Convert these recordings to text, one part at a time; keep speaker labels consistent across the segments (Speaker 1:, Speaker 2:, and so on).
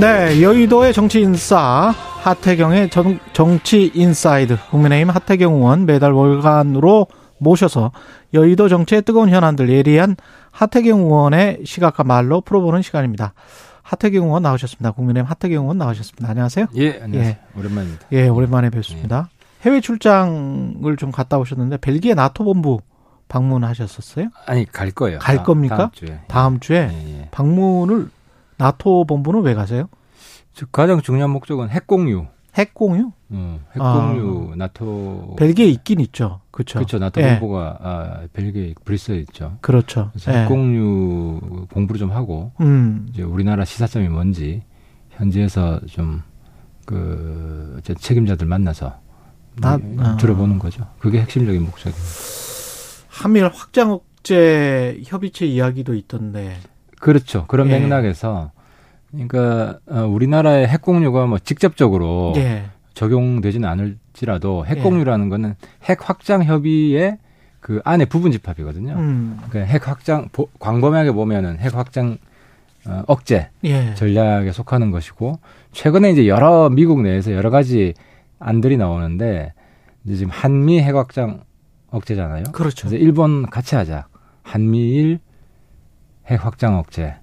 Speaker 1: 네, 여의도의 정치 인싸 하태경의 정, 정치 인사이드 국민의힘 하태경 의원 매달 월간으로 모셔서 여의도 정치의 뜨거운 현안들 예리한 하태경 의원의 시각과 말로 풀어보는 시간입니다. 하태경 의원 나오셨습니다. 국민의힘 하태경 의원 나오셨습니다. 안녕하세요.
Speaker 2: 예, 안녕하세요. 예. 오랜만입니다.
Speaker 1: 예, 오랜만에 뵙습니다. 예. 해외 출장을 좀 갔다 오셨는데 벨기에 나토 본부 방문하셨었어요?
Speaker 2: 아니 갈 거예요.
Speaker 1: 갈 다, 겁니까? 다음
Speaker 2: 주에.
Speaker 1: 다음 주에 예, 예. 방문을 나토 본부는 왜 가세요?
Speaker 2: 즉 가장 중요한 목적은 핵 공유.
Speaker 1: 핵 공유?
Speaker 2: 음, 핵 공유 아, 나토
Speaker 1: 벨기에 있긴 있죠. 그렇죠.
Speaker 2: 그렇죠. 나토 예. 본부가 아, 벨기에 브뤼셀에 있죠.
Speaker 1: 그렇죠.
Speaker 2: 그래서 예. 핵 공유 공부를 좀 하고 음. 이제 우리나라 시사점이 뭔지 현지에서 좀그 책임자들 만나서 나, 아. 들어보는 거죠. 그게 핵심적인 목적입니다.
Speaker 1: 한미일 확장 억제 협의체 이야기도 있던데.
Speaker 2: 그렇죠. 그런 예. 맥락에서 그러니까 어, 우리나라의 핵공유가 뭐 직접적으로 예. 적용되지는 않을지라도 핵공유라는 예. 거는 핵 확장 협의의 그 안에 부분 집합이거든요. 음. 그러니까 핵 확장 광범위하게 보면은 핵 확장 어, 억제 예. 전략에 속하는 것이고 최근에 이제 여러 미국 내에서 여러 가지 안들이 나오는데 이제 지금 한미 핵 확장 억제잖아요.
Speaker 1: 그렇죠.
Speaker 2: 그래서 일본 같이 하자. 한미일 핵 확장 억제.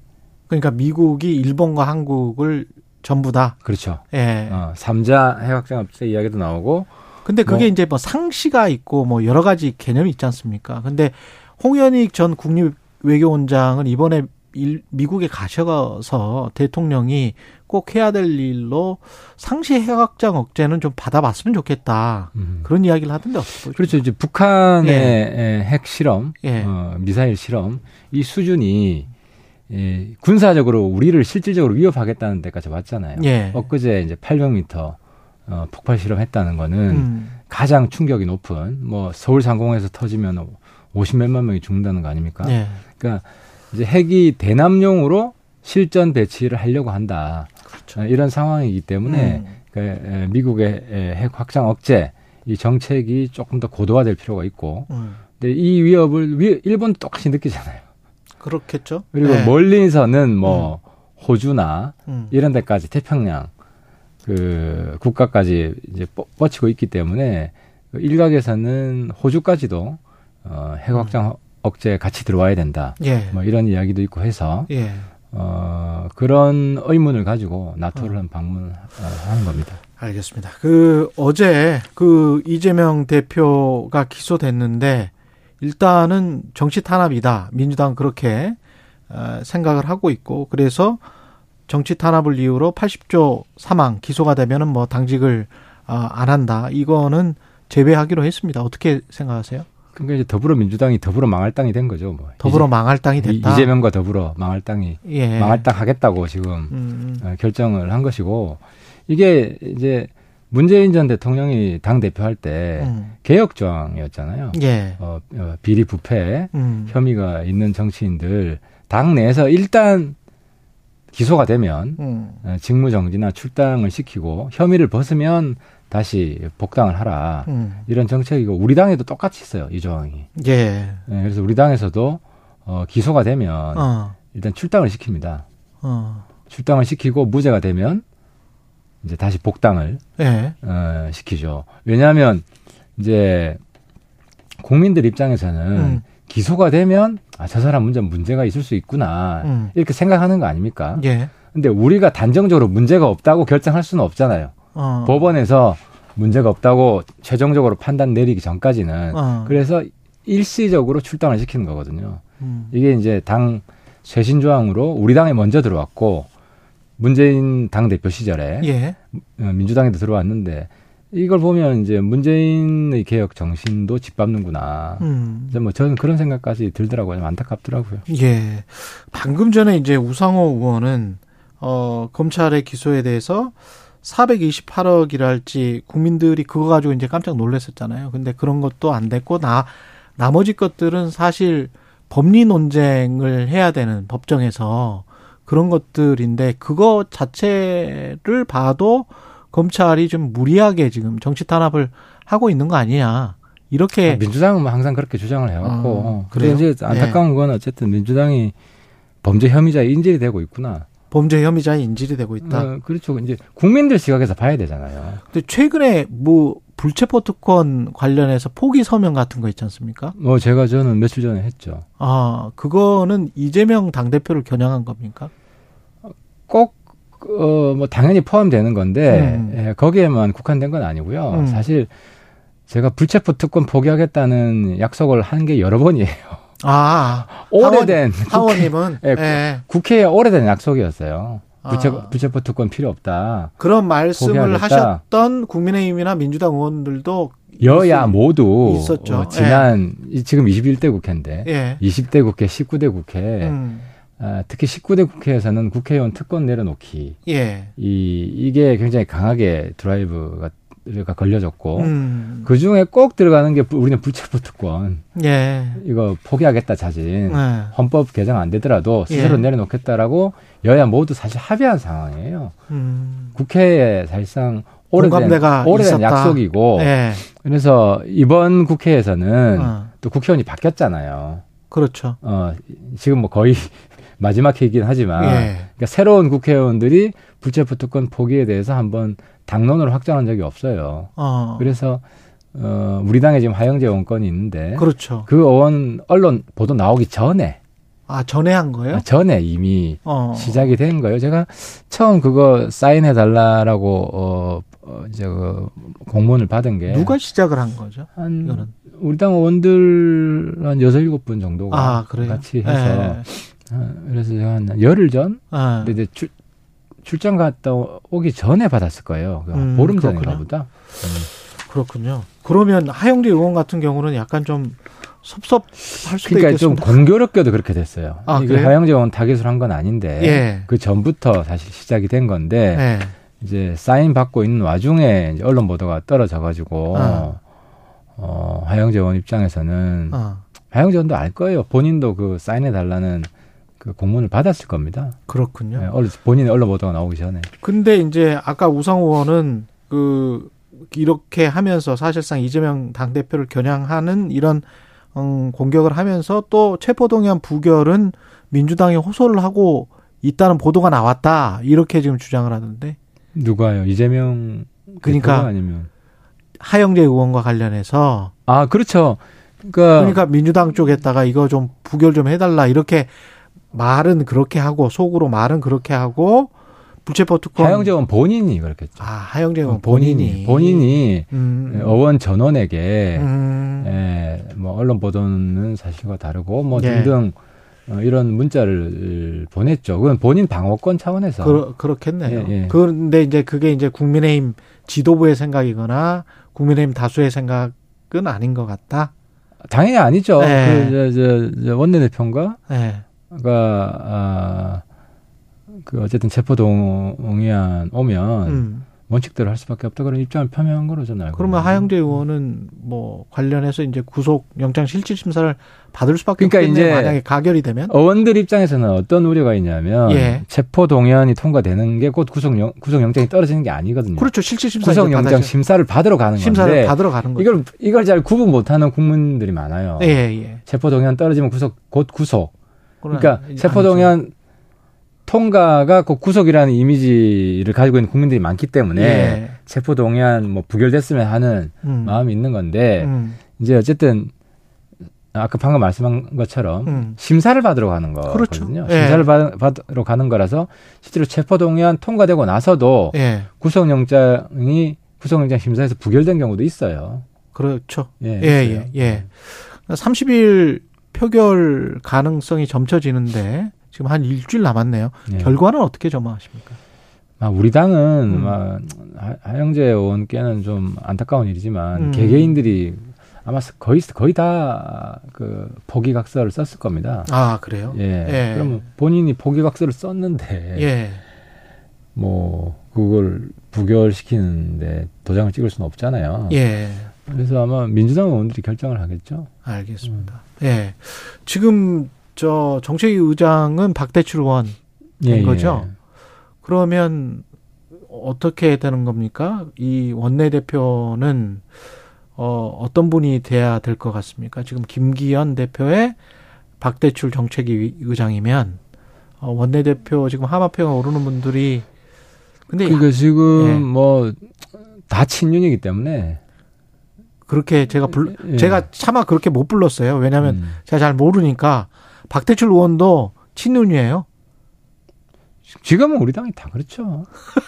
Speaker 1: 그러니까 미국이 일본과 한국을 전부 다
Speaker 2: 그렇죠. 예. 어, 3자 핵 확장 억제 이야기도 나오고
Speaker 1: 근데 그게 뭐, 이제 뭐 상시가 있고 뭐 여러 가지 개념이 있지 않습니까? 근데 홍현익 전 국립 외교원장은 이번에 일, 미국에 가셔서 대통령이 꼭 해야 될 일로 상시 핵확장 억제는 좀 받아봤으면 좋겠다. 음. 그런 이야기를 하던데 어떻게
Speaker 2: 그렇죠. 이제 북한의 예. 핵 실험, 예. 어, 미사일 실험 이 수준이 예, 군사적으로 우리를 실질적으로 위협하겠다는 데까지 왔잖아요. 예. 엊그제 이제 800m 어, 폭발 실험했다는 거는 음. 가장 충격이 높은 뭐 서울 상공에서 터지면 50몇만 명이 죽는다는 거 아닙니까? 예. 그러니까 이제 핵이 대남용으로 실전 배치를 하려고 한다. 그렇죠. 어, 이런 상황이기 때문에 음. 그 미국의 핵 확장 억제 이 정책이 조금 더 고도화될 필요가 있고, 음. 근데 이 위협을 일본도 똑같이 느끼잖아요.
Speaker 1: 그렇겠죠.
Speaker 2: 그리고 네. 멀리서는 뭐 음. 호주나 음. 이런 데까지 태평양 그 국가까지 이제 뻗치고 있기 때문에 일각에서는 호주까지도 어, 핵 확장 음. 억제 같이 들어와야 된다. 예. 뭐 이런 이야기도 있고 해서 예. 어, 그런 의문을 가지고 나토를 어. 방문하는 겁니다.
Speaker 1: 알겠습니다. 그 어제 그 이재명 대표가 기소됐는데 일단은 정치 탄압이다. 민주당 그렇게 어, 생각을 하고 있고 그래서 정치 탄압을 이유로 80조 사망 기소가 되면은 뭐 당직을 어, 안 한다. 이거는 제외하기로 했습니다. 어떻게 생각하세요?
Speaker 2: 그러니까 이제 더불어민주당이 더불어 망할 땅이 된 거죠. 뭐
Speaker 1: 더불어 망할 땅이 됐다.
Speaker 2: 이재명과 더불어 망할 땅이 예. 망할 땅 하겠다고 지금 음. 음. 어, 결정을 한 것이고 이게 이제 문재인 전 대통령이 당 대표할 때 음. 개혁 조항이었잖아요. 예. 어, 어, 비리 부패 음. 혐의가 있는 정치인들 당 내에서 일단 기소가 되면 음. 어, 직무 정지나 출당을 시키고 혐의를 벗으면 다시 복당을 하라 음. 이런 정책이고 우리 당에도 똑같이 있어요 이 조항이. 예. 네, 그래서 우리 당에서도 어, 기소가 되면 어. 일단 출당을 시킵니다. 어. 출당을 시키고 무죄가 되면 이제 다시 복당을 예. 어, 시키죠. 왜냐하면 이제 국민들 입장에서는 음. 기소가 되면 아, 저 사람 문제 문제가 있을 수 있구나 음. 이렇게 생각하는 거 아닙니까? 예. 근데 우리가 단정적으로 문제가 없다고 결정할 수는 없잖아요. 어. 법원에서 문제가 없다고 최종적으로 판단 내리기 전까지는 어. 그래서 일시적으로 출당을 시키는 거거든요. 음. 이게 이제 당 쇄신 조항으로 우리 당에 먼저 들어왔고 문재인 당 대표 시절에 예. 어, 민주당에도 들어왔는데 이걸 보면 이제 문재인의 개혁 정신도 짓밟는구나. 음. 이제 뭐 저는 그런 생각까지 들더라고요. 안타깝더라고요.
Speaker 1: 예. 방금 전에 이제 우상호 의원은 어 검찰의 기소에 대해서 428억이랄지 국민들이 그거 가지고 이제 깜짝 놀랐었잖아요. 근데 그런 것도 안 됐고 나 나머지 것들은 사실 법리 논쟁을 해야 되는 법정에서 그런 것들인데 그거 자체를 봐도 검찰이 좀 무리하게 지금 정치 탄압을 하고 있는 거 아니냐. 이렇게
Speaker 2: 아, 민주당은 뭐 항상 그렇게 주장을 해왔고 어, 그래 이제 안타까운 예. 건 어쨌든 민주당이 범죄 혐의자 인질이 되고 있구나.
Speaker 1: 범죄 혐의자의 인질이 되고 있다.
Speaker 2: 어, 그렇죠. 이제 국민들 시각에서 봐야 되잖아요.
Speaker 1: 근데 최근에 뭐 불체포 특권 관련해서 포기 서명 같은 거 있지 않습니까?
Speaker 2: 뭐 제가 저는 며칠 전에 했죠.
Speaker 1: 아, 그거는 이재명 당 대표를 겨냥한 겁니까?
Speaker 2: 꼭 어, 뭐 당연히 포함되는 건데 음. 예, 거기에만 국한된 건 아니고요. 음. 사실 제가 불체포 특권 포기하겠다는 약속을 한 게 여러 번이에요.
Speaker 1: 아,
Speaker 2: 오래된
Speaker 1: 하원, 님은
Speaker 2: 예, 예. 국회에 오래된 약속이었어요. 부채, 아. 부채포 특권 필요 없다.
Speaker 1: 그런 말씀을 포기하겠다. 하셨던 국민의힘이나 민주당 의원들도
Speaker 2: 여야 모두 있었죠. 어, 지난 예. 지금 21대 국회인데 예. 20대 국회, 19대 국회 음. 아, 특히 19대 국회에서는 국회의원 특권 내려놓기 예. 이 이게 굉장히 강하게 드라이브가 가 걸려졌고 음. 그 중에 꼭 들어가는 게 우리는 불체포 특권. 예. 이거 포기하겠다 자진. 예. 헌법 개정 안 되더라도 스스로 예. 내려놓겠다라고 여야 모두 사실 합의한 상황이에요. 음. 국회에 사실상 오래된 오래된 있었다. 약속이고. 예. 그래서 이번 국회에서는 어. 또 국회의원이 바뀌었잖아요.
Speaker 1: 그렇죠.
Speaker 2: 어 지금 뭐 거의 마지막 회기긴 하지만 예. 그러니까 새로운 국회의원들이 불체포 특권 포기에 대해서 한번 당론으로 확정한 적이 없어요. 어. 그래서 어, 우리 당에 지금 하영재 의원권이 있는데
Speaker 1: 그렇죠.
Speaker 2: 그 의원 언론 보도 나오기 전에
Speaker 1: 아 전에 한 거예요? 아,
Speaker 2: 전에 이미 어. 시작이 된 거예요. 제가 처음 그거 사인해 달라라고 어, 어 이제 그 공문을 받은 게
Speaker 1: 누가 시작을 한 거죠?
Speaker 2: 한 이거는? 우리 당 의원들 한 여섯 일곱 분 정도가 아, 같이 해서 네. 그래서 제가 한 열흘 전 아. 근데 이제 출, 출장 갔다 오기 전에 받았을 거예요. 그 음, 보름 전인가 보다. 음.
Speaker 1: 그렇군요. 그러면 하영재 의원 같은 경우는 약간 좀 섭섭할 수도
Speaker 2: 그러니까
Speaker 1: 있겠습니다.
Speaker 2: 좀 공교롭게도 그렇게 됐어요. 아, 이게 하영재 의원 타깃을 한 건 아닌데 예. 그 전부터 사실 시작이 된 건데 예. 이제 사인 받고 있는 와중에 언론 보도가 떨어져 가지고 아. 어, 하영재 의원 입장에서는 아. 하영재 의원도 알 거예요. 본인도 그 사인해 달라는 그 공문을 받았을 겁니다.
Speaker 1: 그렇군요. 네,
Speaker 2: 본인의 언론 보도가 나오기 전에.
Speaker 1: 근데 이제 아까 우상 의원은 그 이렇게 하면서 사실상 이재명 당 대표를 겨냥하는 이런 음, 공격을 하면서 또 체포동의안 부결은 민주당이 호소를 하고 있다는 보도가 나왔다 이렇게 지금 주장을 하는데
Speaker 2: 누가요? 이재명
Speaker 1: 그러니까
Speaker 2: 아니면
Speaker 1: 하영재 의원과 관련해서
Speaker 2: 아 그렇죠.
Speaker 1: 그러니까, 그러니까 민주당 쪽에다가 이거 좀 부결 좀 해달라 이렇게 말은 그렇게 하고 속으로 말은 그렇게 하고 불체포 특권
Speaker 2: 하영재원 본인이 그렇겠죠.
Speaker 1: 아 하영재원
Speaker 2: 어, 본인이 본인이 음. 어원 전원에게 음. 예, 뭐 언론 보도는 사실과 다르고 뭐 예. 등등 어, 이런 문자를 보냈죠. 그건 본인 방어권 차원에서
Speaker 1: 그, 그렇겠네요. 예, 예. 그런데 이제 그게 이제 국민의힘 지도부의 생각이거나 국민의힘 다수의 생각은 아닌 것 같다.
Speaker 2: 당연히 아니죠. 네. 그, 저, 저, 저 원내대표인가? 네. 가, 아, 그 어쨌든 체포동의안 오면 음. 원칙대로 할 수밖에 없다 그런 입장을 표명한 거로 저는 알고
Speaker 1: 그러면 하영재 의원은 뭐 관련해서 이제 구속 영장 실질 심사를 받을 수밖에 그러니까 없겠네요. 이제 만약에 가결이 되면
Speaker 2: 의원들 입장에서는 어떤 우려가 있냐면 예. 체포 동의안이 통과되는 게 곧 구속 영 구속 영장이 떨어지는 게 아니거든요.
Speaker 1: 그렇죠. 실질 심사
Speaker 2: 구속 영장 심사를 받으러 가는
Speaker 1: 심사를
Speaker 2: 건데
Speaker 1: 받으러 가는 거죠.
Speaker 2: 이걸 이걸 잘 구분 못하는 국민들이 많아요. 예, 예. 체포 동의안 떨어지면 구속 곧 구속 그러니까 세포동의안 통과가 그 구속이라는 이미지를 가지고 있는 국민들이 많기 때문에 예. 세포동의안 뭐 부결됐으면 하는 음. 마음이 있는 건데 음. 이제 어쨌든 아까 방금 말씀한 것처럼 음. 심사를 받으러 가는 거거든요. 그렇죠. 예. 심사를 받, 받으러 가는 거라서 실제로 체포동의안 통과되고 나서도 예. 구속영장이 구속영장 심사에서 부결된 경우도 있어요.
Speaker 1: 그렇죠. 예, 예, 예. 예. 30일 표결 가능성이 점쳐지는데 지금 한 일주일 남았네요. 네. 결과는 어떻게 전망하십니까?
Speaker 2: 아, 우리 당은 음. 막 하영재 의원께는 좀 안타까운 일이지만 음. 개개인들이 아마 거의 거의 다그 포기각서를 썼을 겁니다.
Speaker 1: 아 그래요?
Speaker 2: 예. 예. 그러면 본인이 포기각서를 썼는데 예. 뭐 그걸 부결시키는데 도장을 찍을 수는 없잖아요.
Speaker 1: 예.
Speaker 2: 그래서 아마 민주당 의원들이 결정을 하겠죠.
Speaker 1: 알겠습니다. 음. 예. 지금 저 정책위 의장은 박대출 의원인 예, 예, 거죠. 예. 그러면 어떻게 되는 겁니까? 이 원내대표는 어, 어떤 분이 돼야 될 것 같습니까? 지금 김기현 대표의 박대출 정책위 의장이면 어, 원내대표 지금 하마평에 오르는 분들이
Speaker 2: 근데 그러니까 지금 예. 뭐다 친윤이기 때문에
Speaker 1: 그렇게 제가 불 예. 제가 차마 그렇게 못 불렀어요. 왜냐하면 음. 제가 잘 모르니까 박대출 의원도 친윤이에요.
Speaker 2: 지금은 우리 당이 다 그렇죠.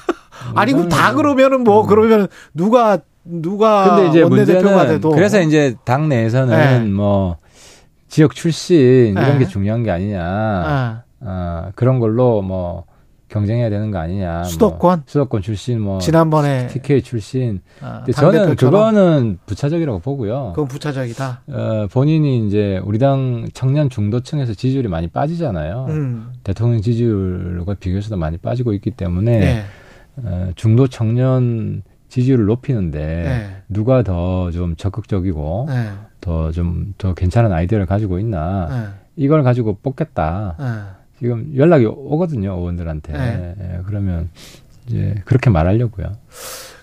Speaker 1: 아니 그럼 다 그러면은 뭐 음. 그러면 누가 누가 근데 이제 원내대표가 돼도
Speaker 2: 그래서 이제 당 내에서는 네. 뭐 지역 출신 이런 네. 게 중요한 게 아니냐. 네. 어, 그런 걸로 뭐 경쟁해야 되는 거 아니냐. 뭐
Speaker 1: 수도권?
Speaker 2: 뭐 수도권 출신 뭐
Speaker 1: 지난번에
Speaker 2: TK 출신. 아, 저는 그거는 부차적이라고 보고요.
Speaker 1: 그건 부차적이다.
Speaker 2: 어, 본인이 이제 우리 당 청년 중도층에서 지지율이 많이 빠지잖아요. 음. 대통령 지지율과 비교해서도 많이 빠지고 있기 때문에 네. 어, 중도 청년 지지율을 높이는데 네. 누가 더 좀 적극적이고 네. 더좀더 더 괜찮은 아이디어를 가지고 있나 네. 이걸 가지고 뽑겠다. 네. 지금 연락이 오거든요 의원들한테. 네. 예, 그러면 이제 그렇게 말하려고요.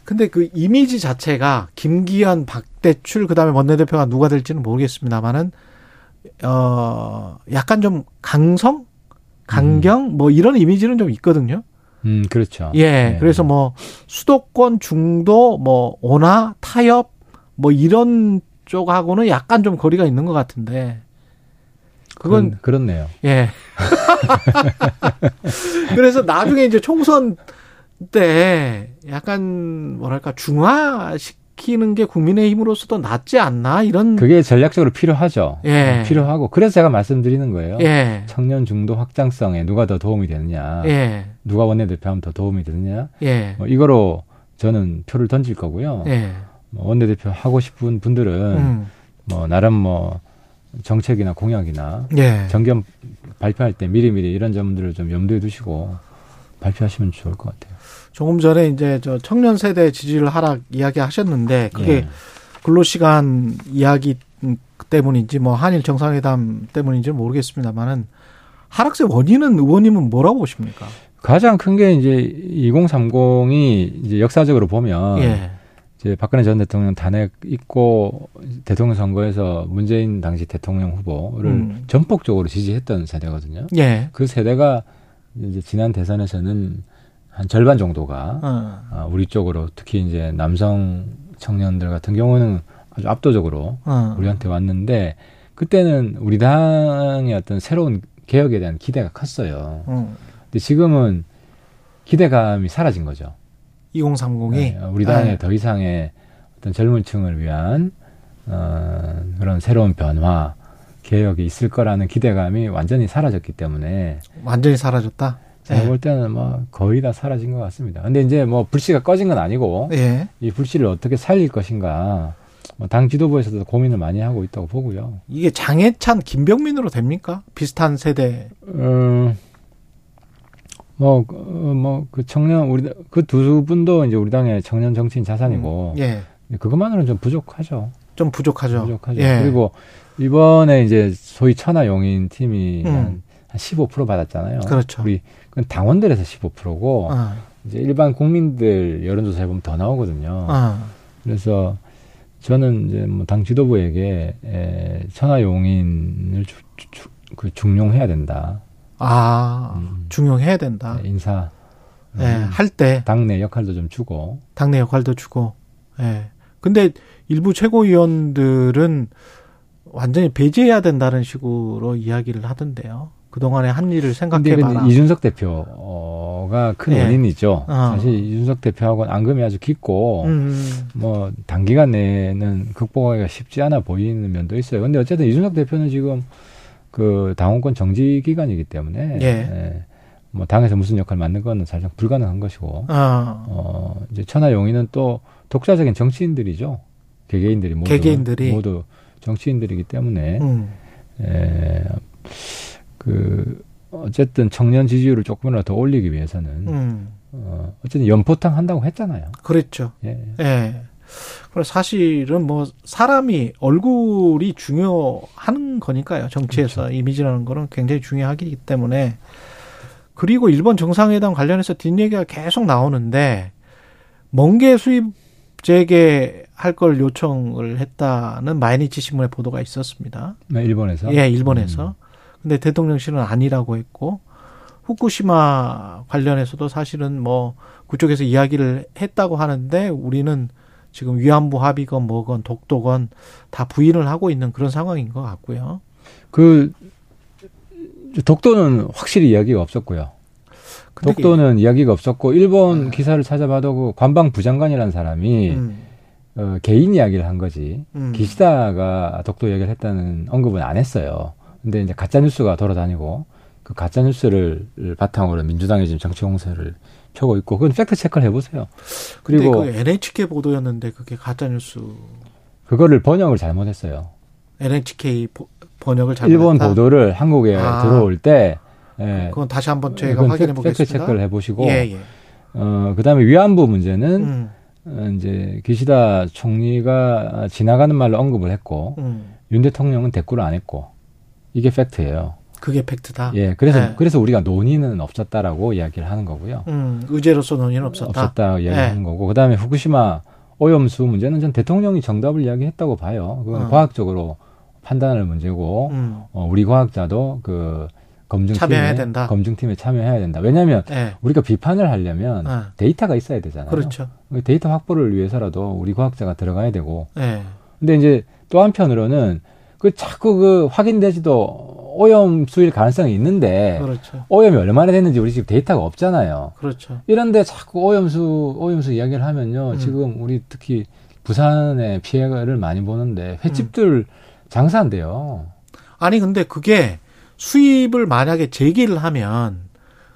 Speaker 1: 근데 그 이미지 자체가 김기현, 박대출 그다음에 원내대표가 누가 될지는 모르겠습니다만은 어 약간 좀 강성, 강경 음. 뭐 이런 이미지는 좀 있거든요.
Speaker 2: 음, 그렇죠.
Speaker 1: 예. 네. 그래서 뭐 수도권 중도 뭐 온화 타협 뭐 이런 쪽하고는 약간 좀 거리가 있는 것 같은데.
Speaker 2: 그건 그렇, 네요
Speaker 1: 예. 그래서 나중에 이제 총선 때 약간 뭐랄까 중화시키는 게 국민의힘으로서도 낫지 않나 이런
Speaker 2: 그게 전략적으로 필요하죠. 예. 어, 필요하고 그래서 제가 말씀드리는 거예요. 예. 청년 중도 확장성에 누가 더 도움이 되느냐, 예. 누가 원내대표하면 더 도움이 되느냐, 예. 뭐 이거로 저는 표를 던질 거고요. 예. 뭐 원내대표 하고 싶은 분들은 음. 뭐 나름 뭐 정책이나 공약이나 예. 정견 발표할 때 미리미리 이런 점들을 좀 염두에 두시고 발표하시면 좋을 것 같아요.
Speaker 1: 조금 전에 이제 저 청년 세대 지지율 하락 이야기 하셨는데 그게 예. 근로시간 이야기 때문인지 뭐 한일 정상회담 때문인지 모르겠습니다만은 하락세 원인은 의원님은 뭐라고 보십니까?
Speaker 2: 가장 큰 게 이제 2030이 이제 역사적으로 보면 예. 이제 박근혜 전 대통령 탄핵 있고 대통령 선거에서 문재인 당시 대통령 후보를 음. 전폭적으로 지지했던 세대거든요. 예. 그 세대가 이제 지난 대선에서는 한 절반 정도가 어. 어, 우리 쪽으로 특히 이제 남성 청년들 같은 경우는 아주 압도적으로 어. 우리한테 왔는데 그때는 우리 당의 어떤 새로운 개혁에 대한 기대가 컸어요. 어. 근데 지금은 기대감이 사라진 거죠.
Speaker 1: 2030이 네,
Speaker 2: 우리 당에 네. 더 이상의 어떤 젊은 층을 위한 어, 그런 새로운 변화 개혁이 있을 거라는 기대감이 완전히 사라졌기 때문에
Speaker 1: 완전히 사라졌다.
Speaker 2: 제가 네. 볼 때는 뭐 거의 다 사라진 것 같습니다. 근데 이제 뭐 불씨가 꺼진 건 아니고 네. 이 불씨를 어떻게 살릴 것인가 뭐당 지도부에서도 고민을 많이 하고 있다고 보고요.
Speaker 1: 이게 장해찬, 김병민으로 됩니까? 비슷한 세대. 음,
Speaker 2: 뭐, 그, 뭐, 그 청년, 우리, 그 두 분도 이제 우리 당의 청년 정치인 자산이고, 음, 예. 그것만으로는 좀 부족하죠.
Speaker 1: 좀 부족하죠.
Speaker 2: 부족하죠. 예. 그리고 이번에 이제 소위 천하 용인 팀이 음. 한, 한15% 받았잖아요.
Speaker 1: 그렇죠.
Speaker 2: 우리, 그건 당원들에서 15%고, 어. 이제 일반 국민들 여론조사 해보면 더 나오거든요. 어. 그래서 저는 이제 뭐 당 지도부에게 에, 천하 용인을 주, 주, 그 중용해야 된다.
Speaker 1: 아, 음. 중용해야 된다.
Speaker 2: 네, 인사.
Speaker 1: 예, 네, 음. 할 때.
Speaker 2: 당내 역할도 좀 주고.
Speaker 1: 당내 역할도 주고. 예. 네. 근데 일부 최고위원들은 완전히 배제해야 된다는 식으로 이야기를 하던데요. 그동안의 한 일을 생각해봐라.
Speaker 2: 이준석 대표가 큰 네. 원인이죠. 어. 사실 이준석 대표하고는 앙금이 아주 깊고, 음. 뭐, 단기간 내에는 극복하기가 쉽지 않아 보이는 면도 있어요. 근데 어쨌든 이준석 대표는 지금 그 당원권 정지 기간이기 때문에 예. 예. 뭐 당에서 무슨 역할을 맡는 건 사실상 불가능한 것이고 아. 어 이제 천하 용인은 또 독자적인 정치인들이죠 개개인들이 모두 개개인들이. 모두 정치인들이기 때문에 음. 에, 그 어쨌든 청년 지지율을 조금이라도 더 올리기 위해서는 음. 어, 어, 어쨌든 연포탕 한다고 했잖아요.
Speaker 1: 그랬죠. 예. 예. 사실은 뭐 사람이 얼굴이 중요한 거니까요. 정치에서 그렇죠. 이미지라는 거는 굉장히 중요하기 때문에 그리고 일본 정상회담 관련해서 뒷얘기가 계속 나오는데 멍게 수입 재개 할 걸 요청을 했다는 마이니치 신문의 보도가 있었습니다.
Speaker 2: 네, 일본에서?
Speaker 1: 예, 일본에서. 음. 근데 대통령실은 아니라고 했고 후쿠시마 관련해서도 사실은 뭐 그쪽에서 이야기를 했다고 하는데 우리는 지금 위안부 합의건 뭐건 독도건 다 부인을 하고 있는 그런 상황인 것 같고요.
Speaker 2: 그 독도는 확실히 이야기가 없었고요. 독도는 이야기가 없었고 일본 아. 기사를 찾아봐도 그 관방 부장관이라는 사람이 음. 어, 개인 이야기를 한 거지 음. 기시다가 독도 이야기를 했다는 언급은 안 했어요. 근데 이제 가짜 뉴스가 돌아다니고 그 가짜 뉴스를 바탕으로 민주당이 지금 정치 공세를 펴고 있고 그건 팩트 체크를 해보세요.
Speaker 1: 그리고 그 NHK 보도였는데 그게 가짜 뉴스
Speaker 2: 그거를 번역을 잘못했어요.
Speaker 1: NHK 번역을 잘못
Speaker 2: 일본 보도를 한국에 아. 들어올 때
Speaker 1: 예. 그건 다시 한번 저희가 확인해 보겠습니다. 팩트
Speaker 2: 체크를 해보시고 예, 예. 어 그다음에 위안부 문제는 음. 어, 이제 기시다 총리가 지나가는 말로 언급을 했고 음. 윤 대통령은 대꾸를 안 했고 이게 팩트예요.
Speaker 1: 그게 팩트다.
Speaker 2: 예, 그래서 네. 그래서 우리가 논의는 없었다라고 이야기를 하는 거고요.
Speaker 1: 음, 의제로서 논의는 없었다.
Speaker 2: 없었다 이야기하는 네. 거고 그다음에 후쿠시마 오염수 문제는 전 대통령이 정답을 이야기했다고 봐요. 그건 어. 과학적으로 판단할 문제고 음. 어, 우리 과학자도 그 검증팀에 된다. 검증팀에 참여해야 된다. 왜냐하면 네. 우리가 비판을 하려면 네. 데이터가 있어야 되잖아요.
Speaker 1: 그렇죠.
Speaker 2: 데이터 확보를 위해서라도 우리 과학자가 들어가야 되고. 네. 근데 이제 또 한편으로는 그 자꾸 그 확인되지도 오염 수일 가능성이 있는데 그렇죠. 오염이 얼마나 됐는지 우리 지금 데이터가 없잖아요.
Speaker 1: 그렇죠.
Speaker 2: 이런데 자꾸 오염수 오염수 이야기를 하면요. 음. 지금 우리 특히 부산에 피해를 많이 보는데 횟집들 음. 장사한대요.
Speaker 1: 아니 근데 그게 수입을 만약에 재개를 하면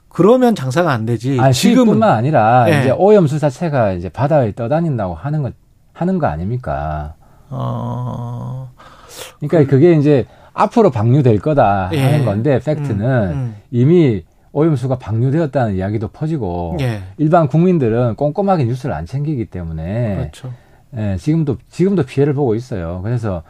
Speaker 1: 그러면 장사가 안 되지.
Speaker 2: 아, 지금뿐만 아니라 네. 이제 오염수 자체가 이제 바다에 떠다닌다고 하는 거 하는 거 아닙니까? 어. 그러니까 그... 게 이제 앞으로 방류될 거다 예. 하는 건데 팩트는 음, 음. 이미 오염수가 방류되었다는 이야기도 퍼지고 예. 일반 국민들은 꼼꼼하게 뉴스를 안 챙기기 때문에 그렇죠. 예, 지금도 지금도 피해를 보고 있어요. 그래서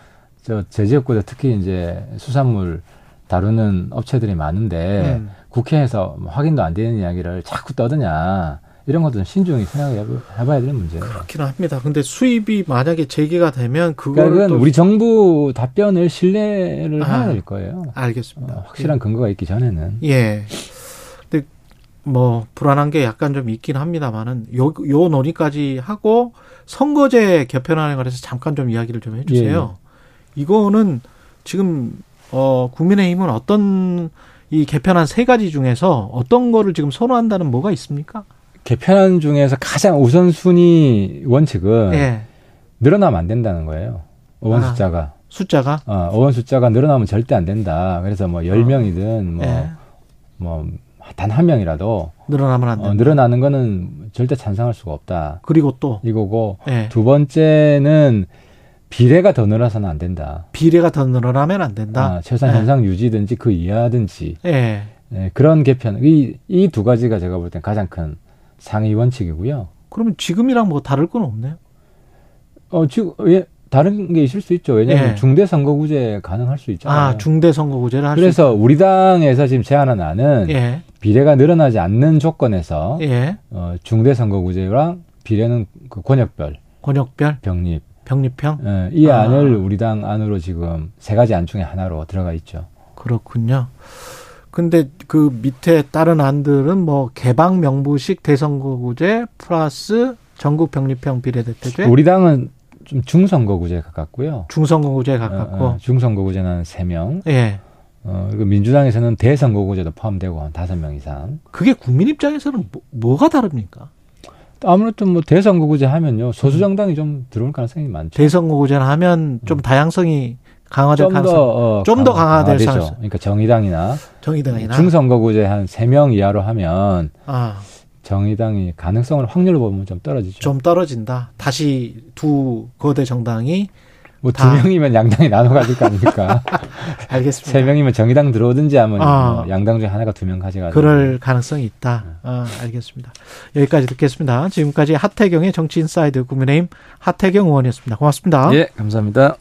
Speaker 2: 저 제 지역구도 특히 이제 수산물 다루는 업체들이 많은데 음. 국회에서 뭐 확인도 안 되는 이야기를 자꾸 떠드냐 이런 것들은 신중히 생각해 봐야 되는 문제예요.
Speaker 1: 그렇긴 합니다. 근데 수입이 만약에 재개가 되면 그거를
Speaker 2: 그러니까 우리 정부 답변을 신뢰를 아, 해야 될 거예요.
Speaker 1: 알겠습니다.
Speaker 2: 어, 확실한 근거가 있기 전에는.
Speaker 1: 예. 근데 뭐 불안한 게 약간 좀 있긴 합니다만은 요, 요 논의까지 하고 선거제 개편안에 관해서 잠깐 좀 이야기를 좀 해주세요. 예. 이거는 지금 어, 국민의힘은 어떤 이 개편안 세 가지 중에서 어떤 거를 지금 선호한다는 뭐가 있습니까?
Speaker 2: 개편안 중에서 가장 우선순위 원칙은 예. 늘어나면 안 된다는 거예요. 의원 아, 숫자가.
Speaker 1: 숫자가?
Speaker 2: 어, 의원 숫자가 늘어나면 절대 안 된다. 그래서 뭐 10명이든 뭐, 예. 뭐, 단 한 명이라도.
Speaker 1: 늘어나면 안
Speaker 2: 된다. 어, 늘어나는 거는 절대 찬성할 수가 없다.
Speaker 1: 그리고 또.
Speaker 2: 이거고. 예. 두 번째는 비례가 더 늘어서는 안 된다.
Speaker 1: 비례가 더 늘어나면 안 된다.
Speaker 2: 아, 최소한 네. 현상 유지든지 그 이하든지. 네. 네, 그런 개편. 이 이 두 가지가 제가 볼 땐 가장 큰 상위 원칙이고요.
Speaker 1: 그러면 지금이랑 뭐 다를 건 없네요.
Speaker 2: 어 지금 예 다른 게 있을 수 있죠. 왜냐하면 예. 중대 선거구제 가능할 수 있잖아요. 아
Speaker 1: 중대 선거구제를 할
Speaker 2: 그래서 우리 당에서 지금 제안한 안은 예. 비례가 늘어나지 않는 조건에서 예. 어, 중대 선거구제랑 비례는 그 권역별
Speaker 1: 권역별
Speaker 2: 병립
Speaker 1: 병립형?
Speaker 2: 네, 이 아. 안을 우리 당 안으로 지금 세 가지 안 중에 하나로 들어가 있죠.
Speaker 1: 그렇군요. 근데 그 밑에 다른 안들은 뭐 개방 명부식 대선거구제 플러스 전국 병립형 비례대표제.
Speaker 2: 우리 당은 좀 중선거구제 가깝고요.
Speaker 1: 중선거구제 가깝고. 어, 어,
Speaker 2: 중선거구제는 3명. 예. 어, 그리고 민주당에서는 대선거구제도 포함되고 한 5명 이상.
Speaker 1: 그게 국민 입장에서는 뭐, 뭐가 다릅니까?
Speaker 2: 아무래도 뭐 대선거구제 하면요 소수 정당이 좀 들어올 가능성이 많죠.
Speaker 1: 대선거구제를 하면 좀 음. 다양성이 강화될 가능성 어, 좀더 강화될 가능성.
Speaker 2: 그러니까 정의당이나
Speaker 1: 정의당이나
Speaker 2: 중선거구제 한 세 명 이하로 하면 아. 정의당이 가능성을 확률로 보면 좀 떨어지죠.
Speaker 1: 좀 떨어진다. 다시 두 거대 정당이
Speaker 2: 뭐두 명이면 양당이 나눠 가질 거 아닙니까?
Speaker 1: 알겠습니다.
Speaker 2: 세 명이면 정의당 들어오든지 하면 아. 뭐 양당 중에 하나가 두 명 가져가는.
Speaker 1: 그럴 가능성이 있다. 네. 아, 알겠습니다. 여기까지 듣겠습니다. 지금까지 하태경의 정치인사이드 국민의힘 하태경 의원이었습니다. 고맙습니다.
Speaker 2: 예, 감사합니다.